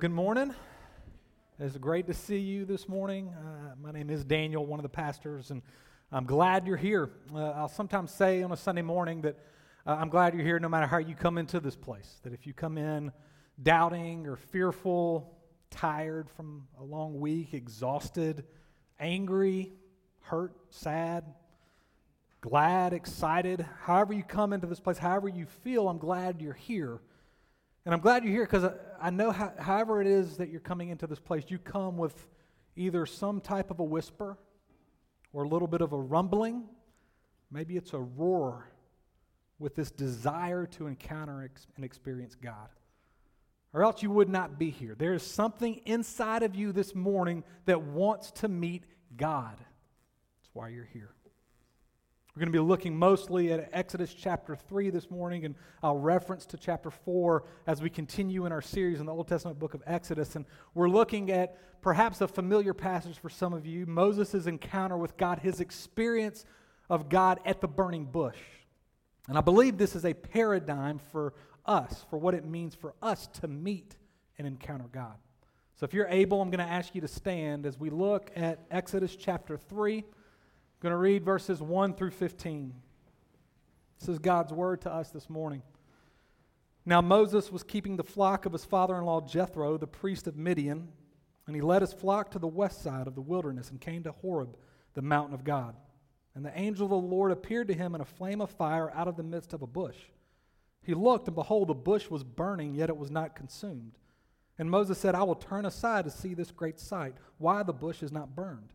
Good morning. It's great to see you this morning. Uh, my name is Daniel, one of the pastors, and I'm glad you're here. Uh, I'll sometimes say on a Sunday morning that uh, I'm glad you're here no matter how you come into this place. That if you come in doubting or fearful, tired from a long week, exhausted, angry, hurt, sad, glad, excited, however you come into this place, however you feel, I'm glad you're here and I'm glad you're here because I know how, however it is that you're coming into this place, you come with either some type of a whisper or a little bit of a rumbling. Maybe it's a roar with this desire to encounter and experience God. Or else you would not be here. There is something inside of you this morning that wants to meet God. That's why you're here. We're going to be looking mostly at Exodus chapter 3 this morning, and I'll reference to chapter 4 as we continue in our series in the Old Testament book of Exodus. And we're looking at perhaps a familiar passage for some of you Moses' encounter with God, his experience of God at the burning bush. And I believe this is a paradigm for us, for what it means for us to meet and encounter God. So if you're able, I'm going to ask you to stand as we look at Exodus chapter 3 going to read verses 1 through 15. This is God's word to us this morning. Now Moses was keeping the flock of his father in law Jethro, the priest of Midian, and he led his flock to the west side of the wilderness and came to Horeb, the mountain of God. And the angel of the Lord appeared to him in a flame of fire out of the midst of a bush. He looked, and behold, the bush was burning, yet it was not consumed. And Moses said, I will turn aside to see this great sight, why the bush is not burned.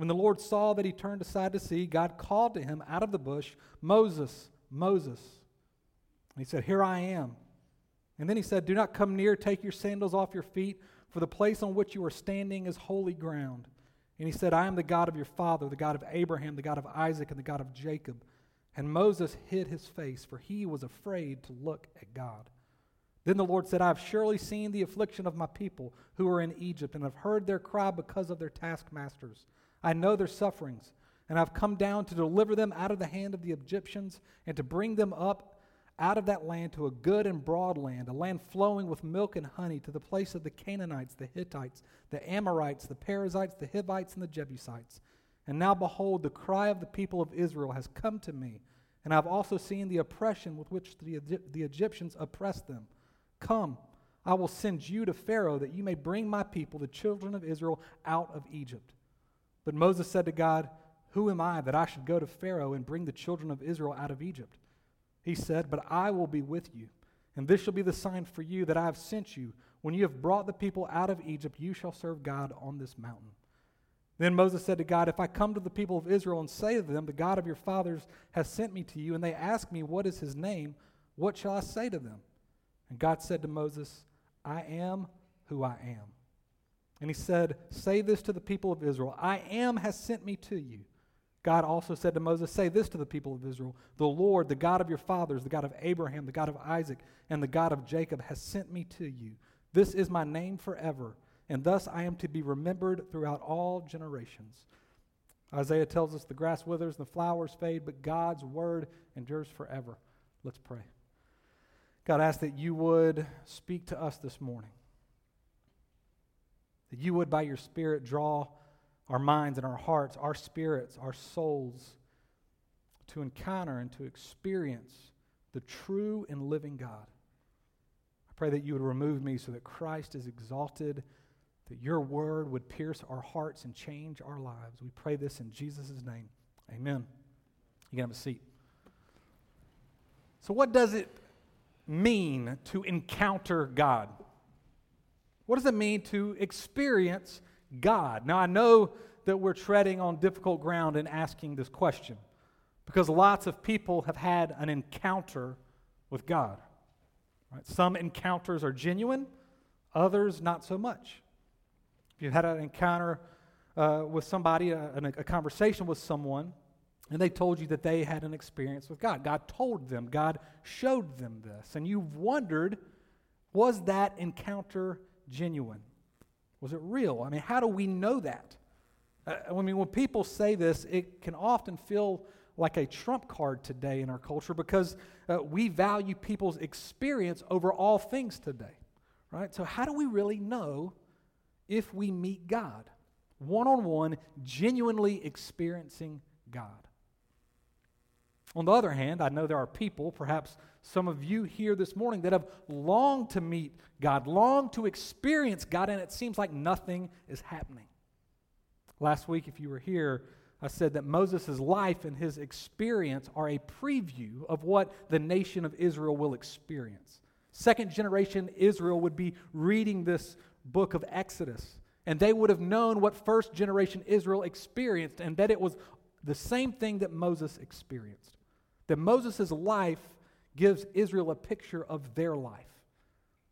When the Lord saw that he turned aside to see, God called to him out of the bush, Moses, Moses. And he said, Here I am. And then he said, Do not come near, take your sandals off your feet, for the place on which you are standing is holy ground. And he said, I am the God of your father, the God of Abraham, the God of Isaac, and the God of Jacob. And Moses hid his face, for he was afraid to look at God. Then the Lord said, I have surely seen the affliction of my people who are in Egypt, and have heard their cry because of their taskmasters. I know their sufferings, and I've come down to deliver them out of the hand of the Egyptians and to bring them up out of that land to a good and broad land, a land flowing with milk and honey, to the place of the Canaanites, the Hittites, the Amorites, the Perizzites, the Hivites, and the Jebusites. And now behold, the cry of the people of Israel has come to me, and I've also seen the oppression with which the, the Egyptians oppressed them. Come, I will send you to Pharaoh that you may bring my people, the children of Israel, out of Egypt. But Moses said to God, Who am I that I should go to Pharaoh and bring the children of Israel out of Egypt? He said, But I will be with you, and this shall be the sign for you that I have sent you. When you have brought the people out of Egypt, you shall serve God on this mountain. Then Moses said to God, If I come to the people of Israel and say to them, The God of your fathers has sent me to you, and they ask me, What is his name? What shall I say to them? And God said to Moses, I am who I am. And he said, Say this to the people of Israel I am has sent me to you. God also said to Moses, Say this to the people of Israel The Lord, the God of your fathers, the God of Abraham, the God of Isaac, and the God of Jacob, has sent me to you. This is my name forever, and thus I am to be remembered throughout all generations. Isaiah tells us the grass withers and the flowers fade, but God's word endures forever. Let's pray. God, I ask that you would speak to us this morning. That you would, by your Spirit, draw our minds and our hearts, our spirits, our souls to encounter and to experience the true and living God. I pray that you would remove me so that Christ is exalted, that your word would pierce our hearts and change our lives. We pray this in Jesus' name. Amen. You can have a seat. So, what does it mean to encounter God? What does it mean to experience God? Now, I know that we're treading on difficult ground in asking this question because lots of people have had an encounter with God. Right? Some encounters are genuine, others not so much. If you've had an encounter uh, with somebody, a, a conversation with someone, and they told you that they had an experience with God. God told them, God showed them this. And you've wondered, was that encounter genuine? Was it real? I mean, how do we know that? Uh, I mean, when people say this, it can often feel like a trump card today in our culture because uh, we value people's experience over all things today. Right? So, how do we really know if we meet God? One on one, genuinely experiencing God. On the other hand, I know there are people, perhaps some of you here this morning, that have longed to meet God, longed to experience God, and it seems like nothing is happening. Last week, if you were here, I said that Moses' life and his experience are a preview of what the nation of Israel will experience. Second generation Israel would be reading this book of Exodus, and they would have known what first generation Israel experienced, and that it was the same thing that Moses experienced that Moses' life gives Israel a picture of their life.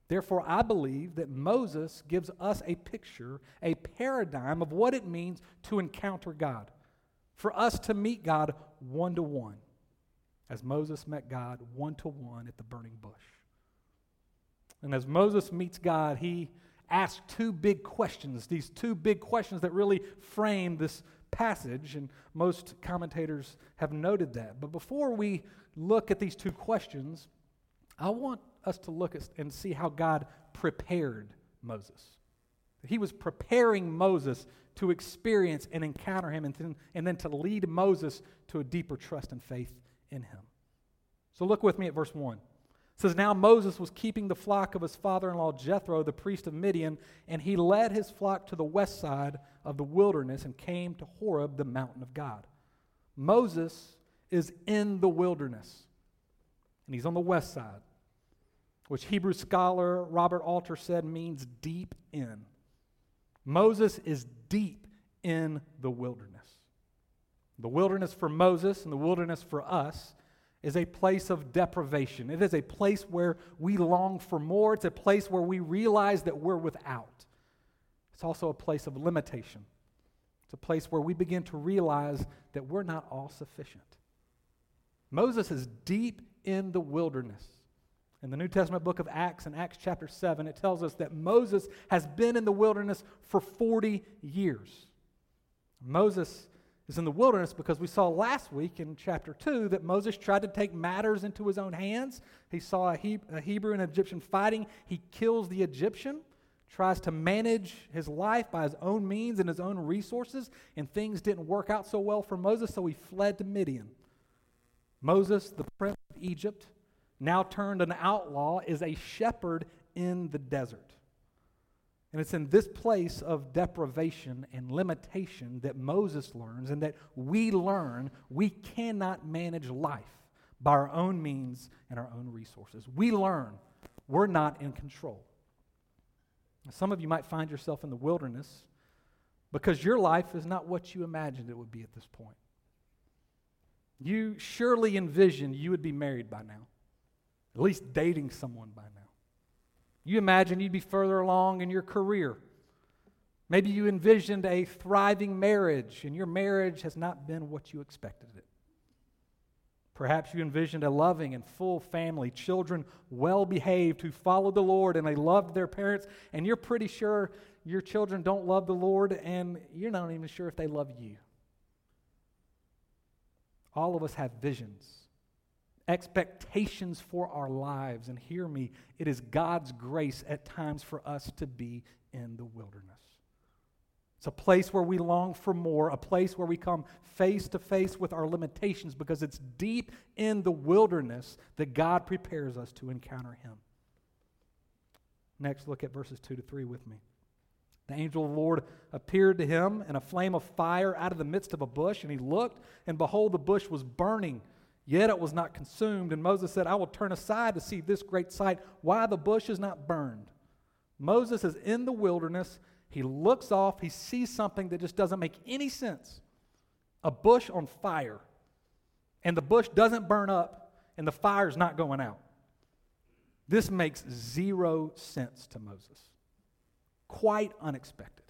Therefore, I believe that Moses gives us a picture, a paradigm of what it means to encounter God, for us to meet God one to one, as Moses met God one to one at the burning bush. And as Moses meets God, he asks two big questions, these two big questions that really frame this passage, and most commentators have noted that. But before we look at these two questions, I want us to look at and see how God prepared Moses. He was preparing Moses to experience and encounter him, and then, and then to lead Moses to a deeper trust and faith in him. So look with me at verse 1. It says, Now Moses was keeping the flock of his father in law Jethro, the priest of Midian, and he led his flock to the west side of the wilderness and came to Horeb, the mountain of God. Moses is in the wilderness, and he's on the west side, which Hebrew scholar Robert Alter said means deep in. Moses is deep in the wilderness. The wilderness for Moses and the wilderness for us is a place of deprivation. It is a place where we long for more. It's a place where we realize that we're without. It's also a place of limitation. It's a place where we begin to realize that we're not all sufficient. Moses is deep in the wilderness. In the New Testament book of Acts, in Acts chapter 7, it tells us that Moses has been in the wilderness for 40 years. Moses is in the wilderness because we saw last week in chapter 2 that Moses tried to take matters into his own hands. He saw a, he- a Hebrew and Egyptian fighting. He kills the Egyptian, tries to manage his life by his own means and his own resources, and things didn't work out so well for Moses, so he fled to Midian. Moses, the prince of Egypt, now turned an outlaw, is a shepherd in the desert. And it's in this place of deprivation and limitation that Moses learns and that we learn we cannot manage life by our own means and our own resources. We learn we're not in control. Some of you might find yourself in the wilderness because your life is not what you imagined it would be at this point. You surely envisioned you would be married by now, at least dating someone by now. You imagine you'd be further along in your career. Maybe you envisioned a thriving marriage, and your marriage has not been what you expected it. Perhaps you envisioned a loving and full family, children well behaved who followed the Lord and they loved their parents, and you're pretty sure your children don't love the Lord, and you're not even sure if they love you. All of us have visions expectations for our lives. And hear me, it is God's grace at times for us to be in the wilderness. It's a place where we long for more, a place where we come face to face with our limitations because it's deep in the wilderness that God prepares us to encounter Him. Next, look at verses 2 to 3 with me. The angel of the Lord appeared to him in a flame of fire out of the midst of a bush, and he looked, and behold, the bush was burning Yet it was not consumed. And Moses said, I will turn aside to see this great sight, why the bush is not burned. Moses is in the wilderness. He looks off. He sees something that just doesn't make any sense a bush on fire. And the bush doesn't burn up, and the fire's not going out. This makes zero sense to Moses. Quite unexpected.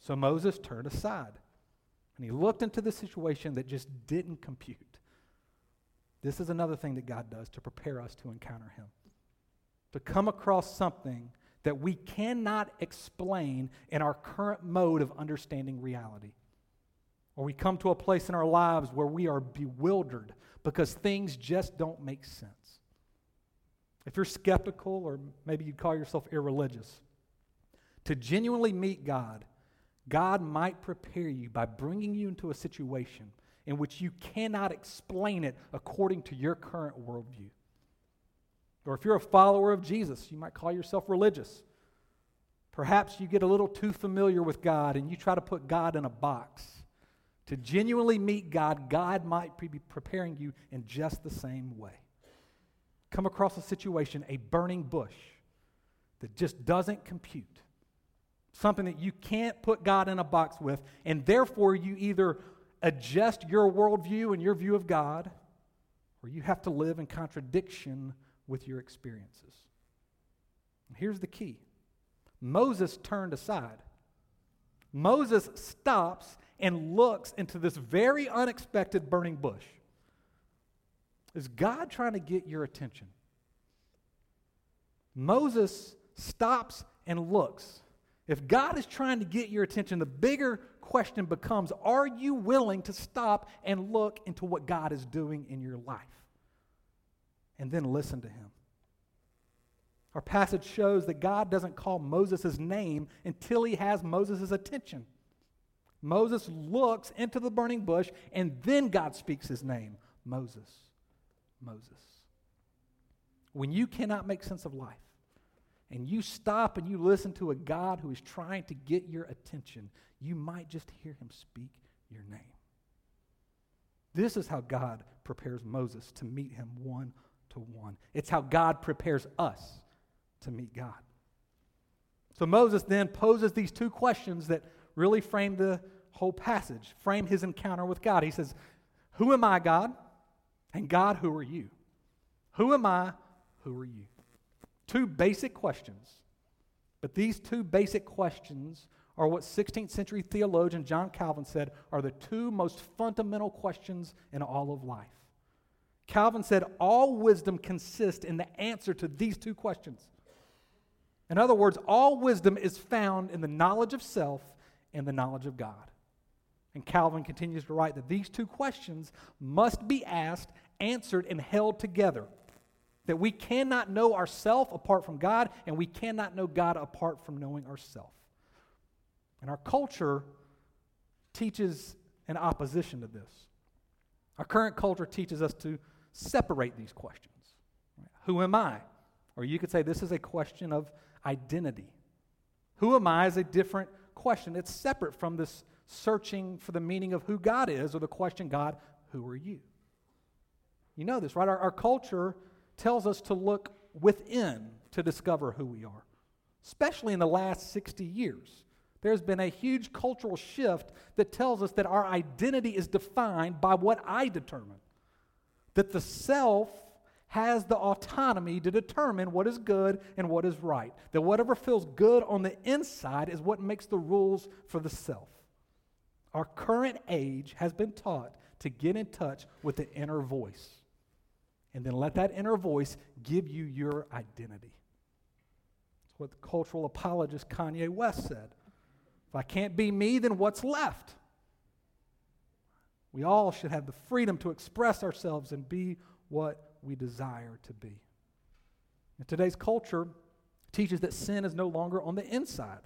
So Moses turned aside and he looked into the situation that just didn't compute. This is another thing that God does to prepare us to encounter Him. To come across something that we cannot explain in our current mode of understanding reality. Or we come to a place in our lives where we are bewildered because things just don't make sense. if you're skeptical, or maybe you'd call yourself irreligious, to genuinely meet God, God might prepare you by bringing you into a situation in which you cannot explain it according to your current worldview. Or if you're a follower of Jesus, you might call yourself religious. Perhaps you get a little too familiar with God and you try to put God in a box. To genuinely meet God, God might be preparing you in just the same way. Come across a situation, a burning bush, that just doesn't compute. Something that you can't put God in a box with, and therefore you either adjust your worldview and your view of God, or you have to live in contradiction with your experiences. Here's the key Moses turned aside. Moses stops and looks into this very unexpected burning bush. Is God trying to get your attention? Moses stops and looks. If God is trying to get your attention, the bigger question becomes are you willing to stop and look into what God is doing in your life? And then listen to Him. Our passage shows that God doesn't call Moses' name until he has Moses' attention. Moses looks into the burning bush, and then God speaks his name Moses, Moses. When you cannot make sense of life, and you stop and you listen to a God who is trying to get your attention, you might just hear him speak your name. This is how God prepares Moses to meet him one to one. It's how God prepares us to meet God. So Moses then poses these two questions that really frame the whole passage, frame his encounter with God. He says, Who am I, God? And God, who are you? Who am I? Who are you? Two basic questions. But these two basic questions are what 16th century theologian John Calvin said are the two most fundamental questions in all of life. Calvin said all wisdom consists in the answer to these two questions. In other words, all wisdom is found in the knowledge of self and the knowledge of God. And Calvin continues to write that these two questions must be asked, answered, and held together. That we cannot know ourself apart from God, and we cannot know God apart from knowing ourself. And our culture teaches an opposition to this. Our current culture teaches us to separate these questions. Who am I? Or you could say this is a question of identity. Who am I is a different question. It's separate from this searching for the meaning of who God is or the question, God, who are you? You know this, right? Our, our culture tells us to look within to discover who we are, especially in the last 60 years. There's been a huge cultural shift that tells us that our identity is defined by what I determine, that the self has the autonomy to determine what is good and what is right. That whatever feels good on the inside is what makes the rules for the self. Our current age has been taught to get in touch with the inner voice and then let that inner voice give you your identity. That's what the cultural apologist Kanye West said. If I can't be me, then what's left? We all should have the freedom to express ourselves and be what we desire to be. And today's culture teaches that sin is no longer on the inside,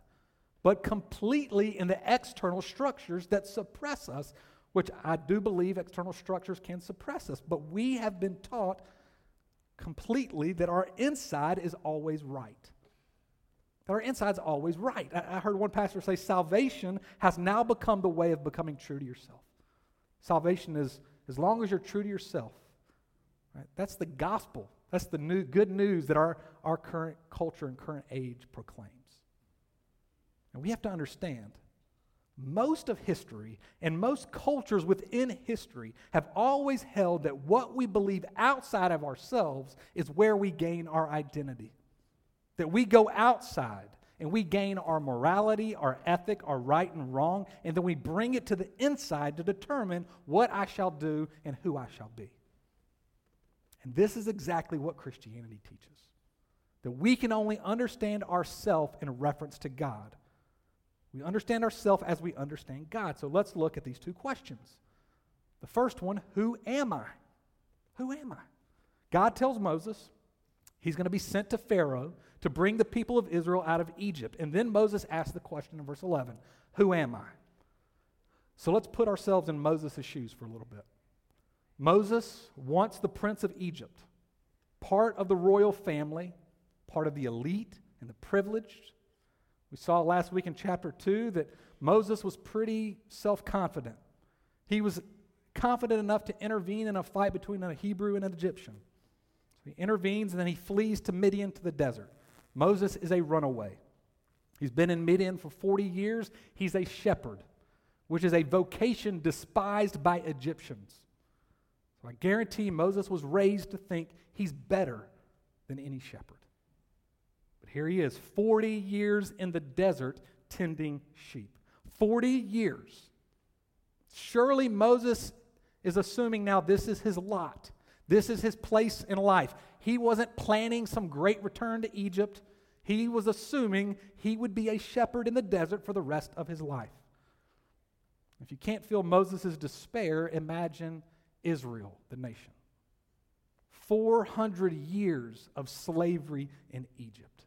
but completely in the external structures that suppress us, which I do believe external structures can suppress us. But we have been taught completely that our inside is always right. That our inside's always right. I, heard one pastor say salvation has now become the way of becoming true to yourself. Salvation is as long as you're true to yourself, Right? That's the gospel. That's the new, good news that our, our current culture and current age proclaims. And we have to understand most of history and most cultures within history have always held that what we believe outside of ourselves is where we gain our identity. That we go outside and we gain our morality, our ethic, our right and wrong, and then we bring it to the inside to determine what I shall do and who I shall be. And this is exactly what Christianity teaches that we can only understand ourself in reference to God. We understand ourselves as we understand God. So let's look at these two questions. The first one Who am I? Who am I? God tells Moses, He's going to be sent to Pharaoh to bring the people of Israel out of Egypt. And then Moses asks the question in verse 11 Who am I? So let's put ourselves in Moses' shoes for a little bit. Moses, once the prince of Egypt, part of the royal family, part of the elite and the privileged. We saw last week in chapter 2 that Moses was pretty self confident. He was confident enough to intervene in a fight between a Hebrew and an Egyptian. So he intervenes and then he flees to Midian to the desert. Moses is a runaway. He's been in Midian for 40 years. He's a shepherd, which is a vocation despised by Egyptians. So I guarantee Moses was raised to think he's better than any shepherd. Here he is, 40 years in the desert tending sheep. 40 years. Surely Moses is assuming now this is his lot. This is his place in life. He wasn't planning some great return to Egypt. He was assuming he would be a shepherd in the desert for the rest of his life. If you can't feel Moses' despair, imagine Israel, the nation. 400 years of slavery in Egypt.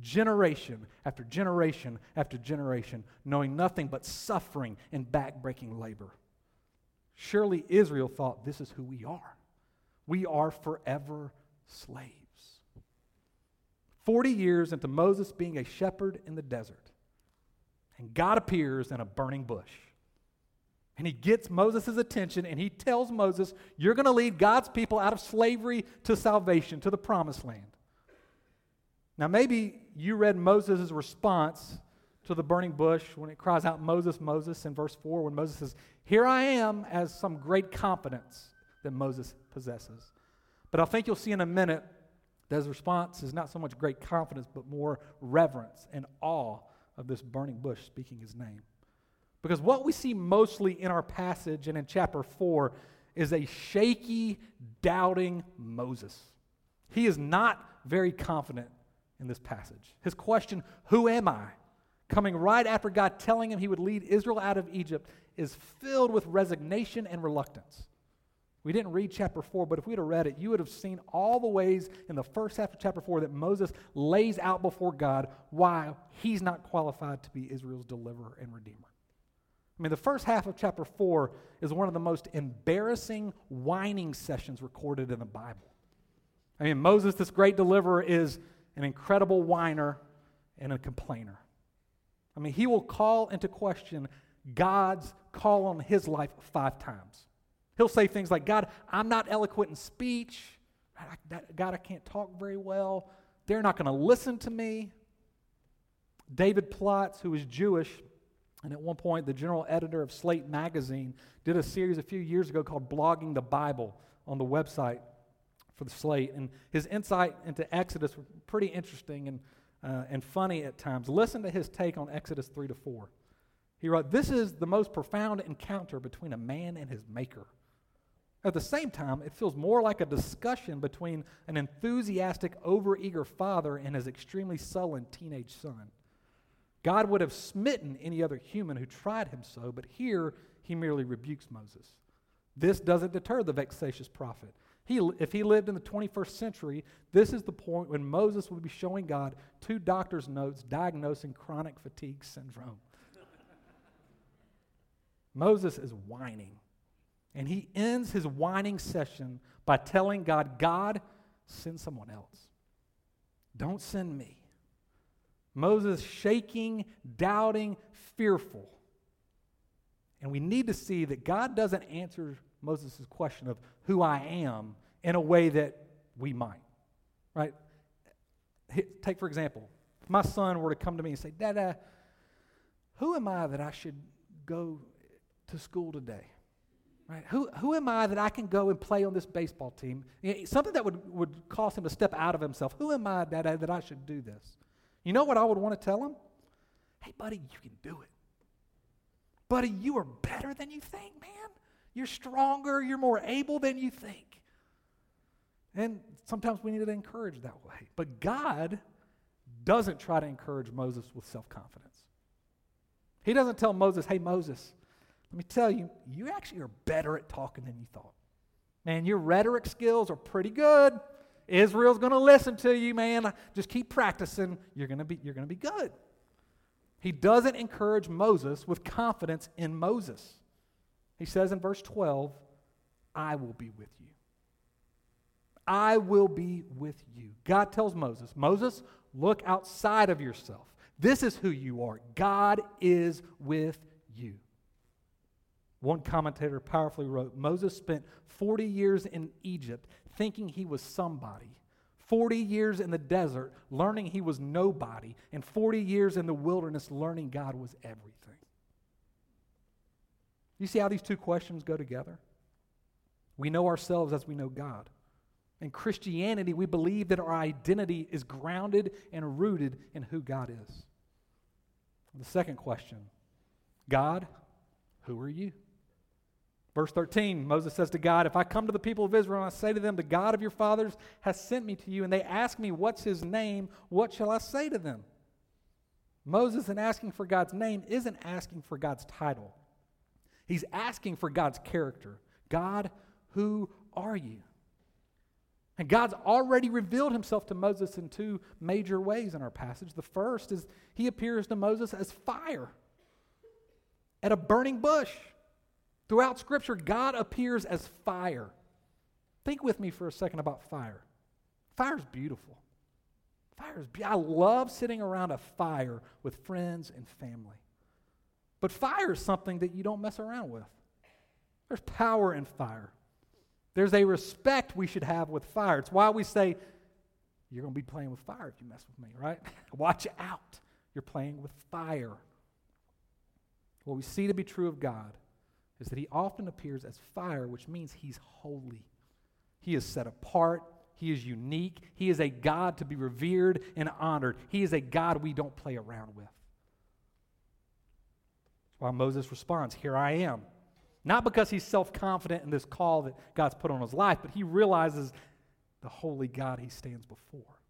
Generation after generation after generation, knowing nothing but suffering and backbreaking labor. Surely Israel thought this is who we are. We are forever slaves. 40 years into Moses being a shepherd in the desert, and God appears in a burning bush. And he gets Moses' attention and he tells Moses, You're going to lead God's people out of slavery to salvation, to the promised land. Now, maybe you read Moses' response to the burning bush when it cries out, Moses, Moses, in verse 4, when Moses says, Here I am, as some great confidence that Moses possesses. But I think you'll see in a minute that his response is not so much great confidence, but more reverence and awe of this burning bush speaking his name. Because what we see mostly in our passage and in chapter 4 is a shaky, doubting Moses. He is not very confident in this passage. His question, Who am I? coming right after God telling him he would lead Israel out of Egypt, is filled with resignation and reluctance. We didn't read chapter 4, but if we'd have read it, you would have seen all the ways in the first half of chapter 4 that Moses lays out before God why he's not qualified to be Israel's deliverer and redeemer. I mean, the first half of chapter 4 is one of the most embarrassing whining sessions recorded in the Bible. I mean, Moses, this great deliverer, is an incredible whiner and a complainer. I mean, he will call into question God's call on his life five times. He'll say things like, God, I'm not eloquent in speech. God, I can't talk very well. They're not going to listen to me. David Plotz, who is Jewish, and at one point, the general editor of Slate magazine did a series a few years ago called Blogging the Bible on the website for the Slate. And his insight into Exodus was pretty interesting and, uh, and funny at times. Listen to his take on Exodus 3 to 4. He wrote, This is the most profound encounter between a man and his maker. At the same time, it feels more like a discussion between an enthusiastic, overeager father and his extremely sullen teenage son. God would have smitten any other human who tried him so, but here he merely rebukes Moses. This doesn't deter the vexatious prophet. He, if he lived in the 21st century, this is the point when Moses would be showing God two doctor's notes diagnosing chronic fatigue syndrome. Moses is whining. And he ends his whining session by telling God, God, send someone else. Don't send me. Moses shaking, doubting, fearful. And we need to see that God doesn't answer Moses' question of who I am in a way that we might. Right? Take, for example, if my son were to come to me and say, Dada, who am I that I should go to school today? Right? Who, who am I that I can go and play on this baseball team? Something that would, would cause him to step out of himself. Who am I, Dada, that I should do this? You know what I would want to tell him? Hey, buddy, you can do it. Buddy, you are better than you think, man. You're stronger, you're more able than you think. And sometimes we need to encourage that way. But God doesn't try to encourage Moses with self confidence. He doesn't tell Moses, hey, Moses, let me tell you, you actually are better at talking than you thought. Man, your rhetoric skills are pretty good. Israel's going to listen to you, man. Just keep practicing. You're going to be you're going to be good. He doesn't encourage Moses with confidence in Moses. He says in verse 12, I will be with you. I will be with you. God tells Moses, Moses, look outside of yourself. This is who you are. God is with you. One commentator powerfully wrote Moses spent 40 years in Egypt thinking he was somebody, 40 years in the desert learning he was nobody, and 40 years in the wilderness learning God was everything. You see how these two questions go together? We know ourselves as we know God. In Christianity, we believe that our identity is grounded and rooted in who God is. The second question God, who are you? Verse 13, Moses says to God, If I come to the people of Israel and I say to them, The God of your fathers has sent me to you, and they ask me, What's his name? What shall I say to them? Moses, in asking for God's name, isn't asking for God's title. He's asking for God's character. God, who are you? And God's already revealed himself to Moses in two major ways in our passage. The first is he appears to Moses as fire at a burning bush. Throughout Scripture, God appears as fire. Think with me for a second about fire. Fire is beautiful. Fire is be- I love sitting around a fire with friends and family. But fire is something that you don't mess around with. There's power in fire. There's a respect we should have with fire. It's why we say, You're going to be playing with fire if you mess with me, right? Watch out. You're playing with fire. What we see to be true of God is that he often appears as fire, which means he's holy. He is set apart. He is unique. He is a God to be revered and honored. He is a God we don't play around with. While Moses responds, Here I am. Not because he's self confident in this call that God's put on his life, but he realizes the holy God he stands before.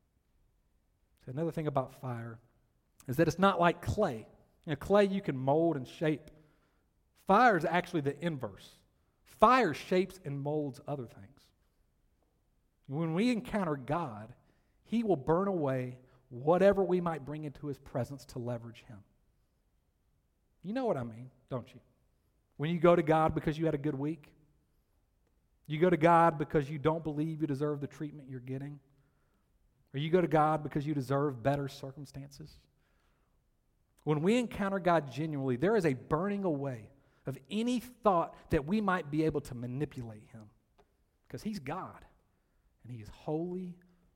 So another thing about fire is that it's not like clay. You know, clay you can mold and shape. Fire is actually the inverse. Fire shapes and molds other things. When we encounter God, He will burn away whatever we might bring into His presence to leverage Him. You know what I mean, don't you? When you go to God because you had a good week, you go to God because you don't believe you deserve the treatment you're getting, or you go to God because you deserve better circumstances. When we encounter God genuinely, there is a burning away of any thought that we might be able to manipulate him. Because he's God, and he is holy,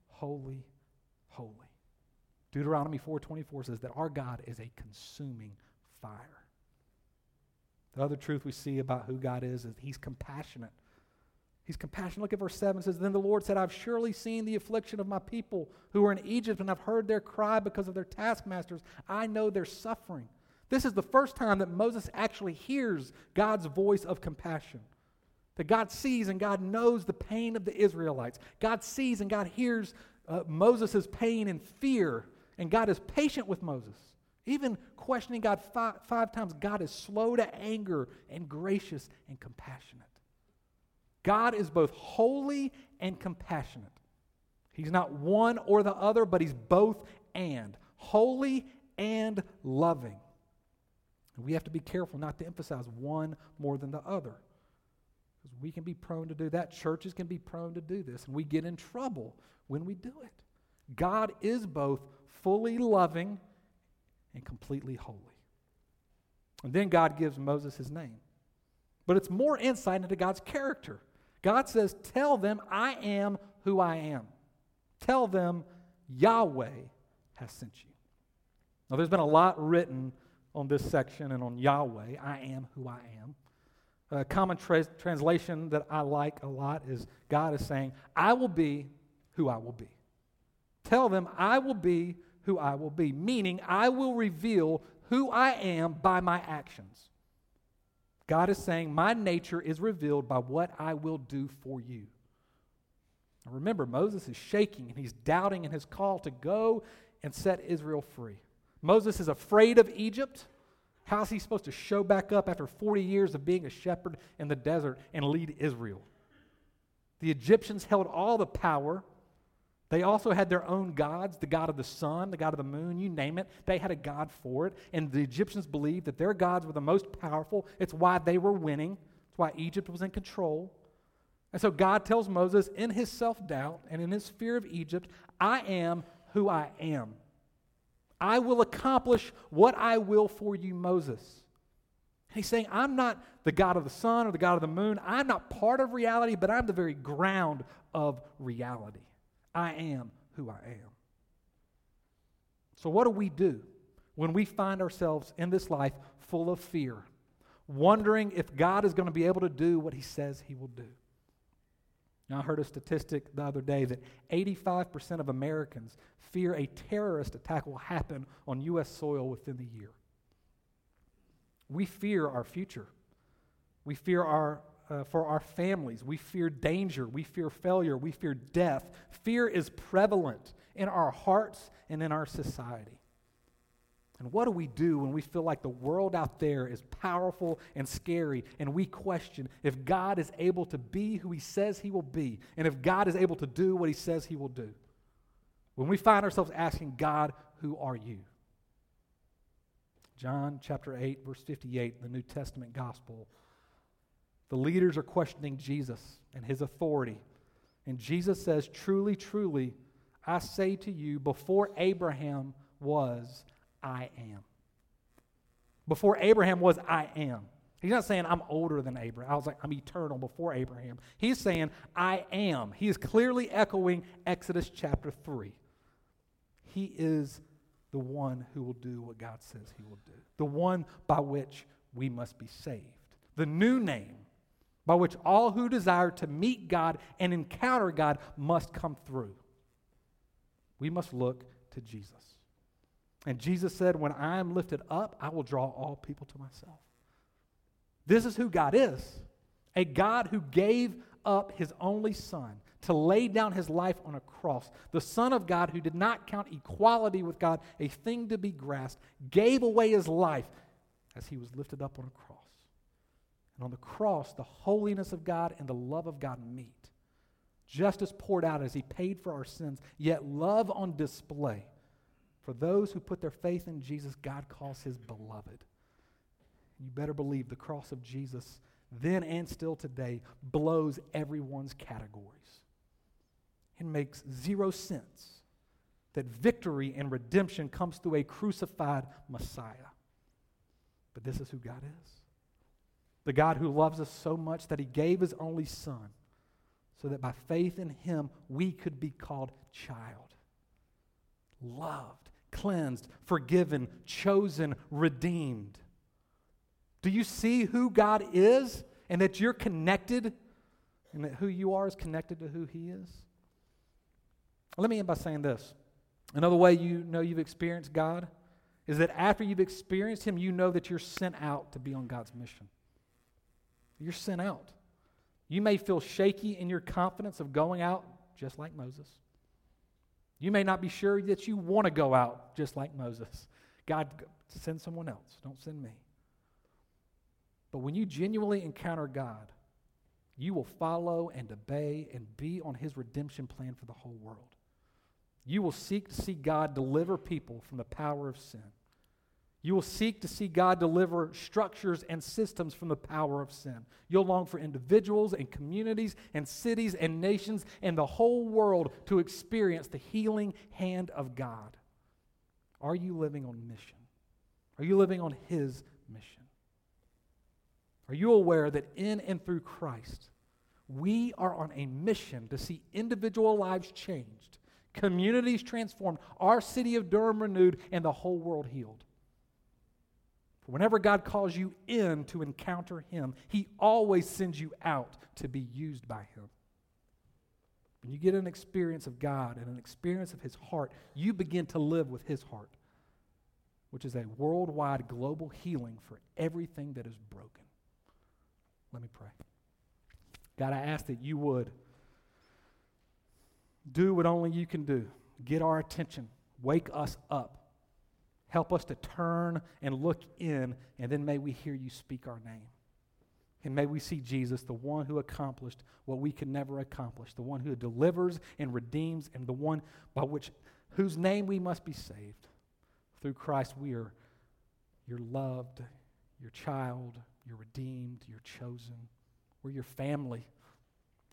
holy, holy. Deuteronomy 4:24 says that our God is a consuming fire. The other truth we see about who God is is he's compassionate. He's compassionate. Look at verse 7 it says, Then the Lord said, I've surely seen the affliction of my people who are in Egypt, and I've heard their cry because of their taskmasters. I know their suffering. This is the first time that Moses actually hears God's voice of compassion. That God sees and God knows the pain of the Israelites. God sees and God hears uh, Moses' pain and fear, and God is patient with Moses. Even questioning God five, five times, God is slow to anger and gracious and compassionate. God is both holy and compassionate. He's not one or the other, but He's both and holy and loving. And we have to be careful not to emphasize one more than the other. Because we can be prone to do that. Churches can be prone to do this. And we get in trouble when we do it. God is both fully loving and completely holy. And then God gives Moses his name. But it's more insight into God's character. God says, Tell them I am who I am. Tell them Yahweh has sent you. Now, there's been a lot written on this section and on Yahweh. I am who I am. A common tra- translation that I like a lot is God is saying, I will be who I will be. Tell them, I will be who I will be, meaning I will reveal who I am by my actions. God is saying, My nature is revealed by what I will do for you. Now remember, Moses is shaking and he's doubting in his call to go and set Israel free. Moses is afraid of Egypt. How is he supposed to show back up after 40 years of being a shepherd in the desert and lead Israel? The Egyptians held all the power, They also had their own gods, the god of the sun, the god of the moon, you name it. They had a god for it. And the Egyptians believed that their gods were the most powerful. It's why they were winning, it's why Egypt was in control. And so God tells Moses, in his self doubt and in his fear of Egypt, I am who I am. I will accomplish what I will for you, Moses. He's saying, I'm not the God of the sun or the God of the moon. I'm not part of reality, but I'm the very ground of reality. I am who I am. So, what do we do when we find ourselves in this life full of fear, wondering if God is going to be able to do what he says he will do? Now, I heard a statistic the other day that 85% of Americans fear a terrorist attack will happen on U.S. soil within the year. We fear our future. We fear our uh, for our families. We fear danger. We fear failure. We fear death. Fear is prevalent in our hearts and in our society. And what do we do when we feel like the world out there is powerful and scary and we question if God is able to be who he says he will be and if God is able to do what he says he will do? When we find ourselves asking, God, who are you? John chapter 8, verse 58, the New Testament gospel the leaders are questioning Jesus and his authority. And Jesus says, Truly, truly, I say to you, before Abraham was, I am. Before Abraham was, I am. He's not saying I'm older than Abraham. I was like, I'm eternal before Abraham. He's saying, I am. He is clearly echoing Exodus chapter 3. He is the one who will do what God says he will do, the one by which we must be saved. The new name by which all who desire to meet God and encounter God must come through. We must look to Jesus. And Jesus said, When I am lifted up, I will draw all people to myself. This is who God is a God who gave up his only Son to lay down his life on a cross. The Son of God, who did not count equality with God a thing to be grasped, gave away his life as he was lifted up on a cross. And on the cross, the holiness of God and the love of God meet. Justice poured out as he paid for our sins, yet love on display. For those who put their faith in Jesus, God calls his beloved. You better believe the cross of Jesus, then and still today, blows everyone's categories. It makes zero sense that victory and redemption comes through a crucified Messiah. But this is who God is the God who loves us so much that he gave his only Son, so that by faith in him we could be called child. Loved, cleansed, forgiven, chosen, redeemed. Do you see who God is and that you're connected and that who you are is connected to who he is? Let me end by saying this. Another way you know you've experienced God is that after you've experienced him, you know that you're sent out to be on God's mission. You're sent out. You may feel shaky in your confidence of going out just like Moses. You may not be sure that you want to go out just like Moses. God, send someone else. Don't send me. But when you genuinely encounter God, you will follow and obey and be on his redemption plan for the whole world. You will seek to see God deliver people from the power of sin. You will seek to see God deliver structures and systems from the power of sin. You'll long for individuals and communities and cities and nations and the whole world to experience the healing hand of God. Are you living on mission? Are you living on His mission? Are you aware that in and through Christ, we are on a mission to see individual lives changed, communities transformed, our city of Durham renewed, and the whole world healed? For whenever God calls you in to encounter Him, He always sends you out to be used by Him. When you get an experience of God and an experience of His heart, you begin to live with His heart, which is a worldwide global healing for everything that is broken. Let me pray. God, I ask that you would do what only you can do. Get our attention. Wake us up Help us to turn and look in, and then may we hear you speak our name. And may we see Jesus, the one who accomplished what we could never accomplish, the one who delivers and redeems, and the one by which whose name we must be saved. Through Christ we are you're loved, you're child, you're redeemed, you're chosen. We're your family.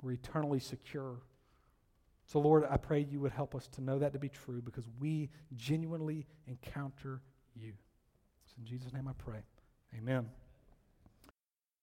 We're eternally secure. So, Lord, I pray you would help us to know that to be true because we genuinely encounter you. So in Jesus' name I pray. Amen.